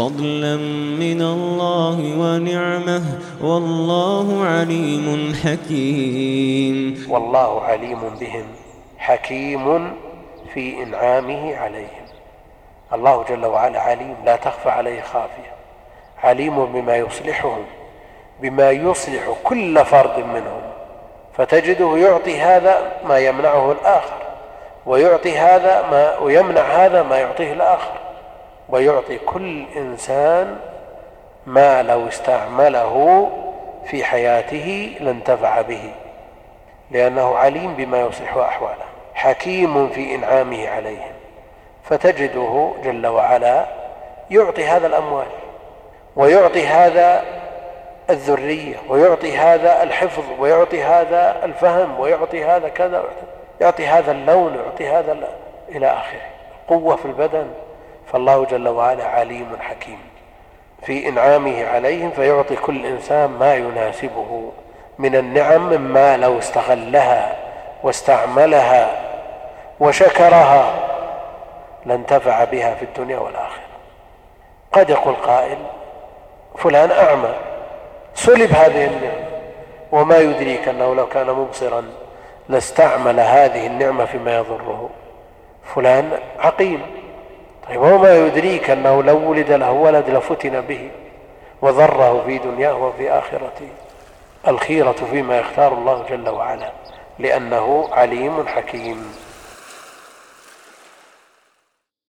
فضلا من الله ونعمة. والله عليم حكيم. والله عليم بهم حكيم في إنعامه عليهم. الله جل وعلا عليم لا تخفى عليه خافية. عليم بما يصلحهم بما يصلح كل فرد منهم. فتجده يعطي هذا ما يمنعه الآخر ويعطي هذا ما ويمنع هذا ما يعطيه الآخر. ويعطي كل إنسان ما لو استعمله في حياته لانتفع به لأنه عليم بما يصلح أحواله حكيم في إنعامه عليهم فتجده جل وعلا يعطي هذا الأموال ويعطي هذا الذرية ويعطي هذا الحفظ ويعطي هذا الفهم ويعطي هذا كذا يعطي هذا اللون يعطي هذا إلى آخره. قوة في البدن. فالله جل وعلا عليم حكيم. في إنعامه عليهم فيعطي كل إنسان ما يناسبه من النعم مما لو استغلها واستعملها وشكرها لانتفع بها في الدنيا والآخرة. قد يقول قائل فلان أعمى سلب هذه النعمة وما يدريك أنه لو كان مبصرا لاستعمل هذه النعمة فيما يضره. فلان عقيم. وما يدريك أنه لو ولد له ولد لفتن به وضره في دنياه وفي آخرته الخيرة فيما يختار الله جل وعلا لأنه عليم حكيم.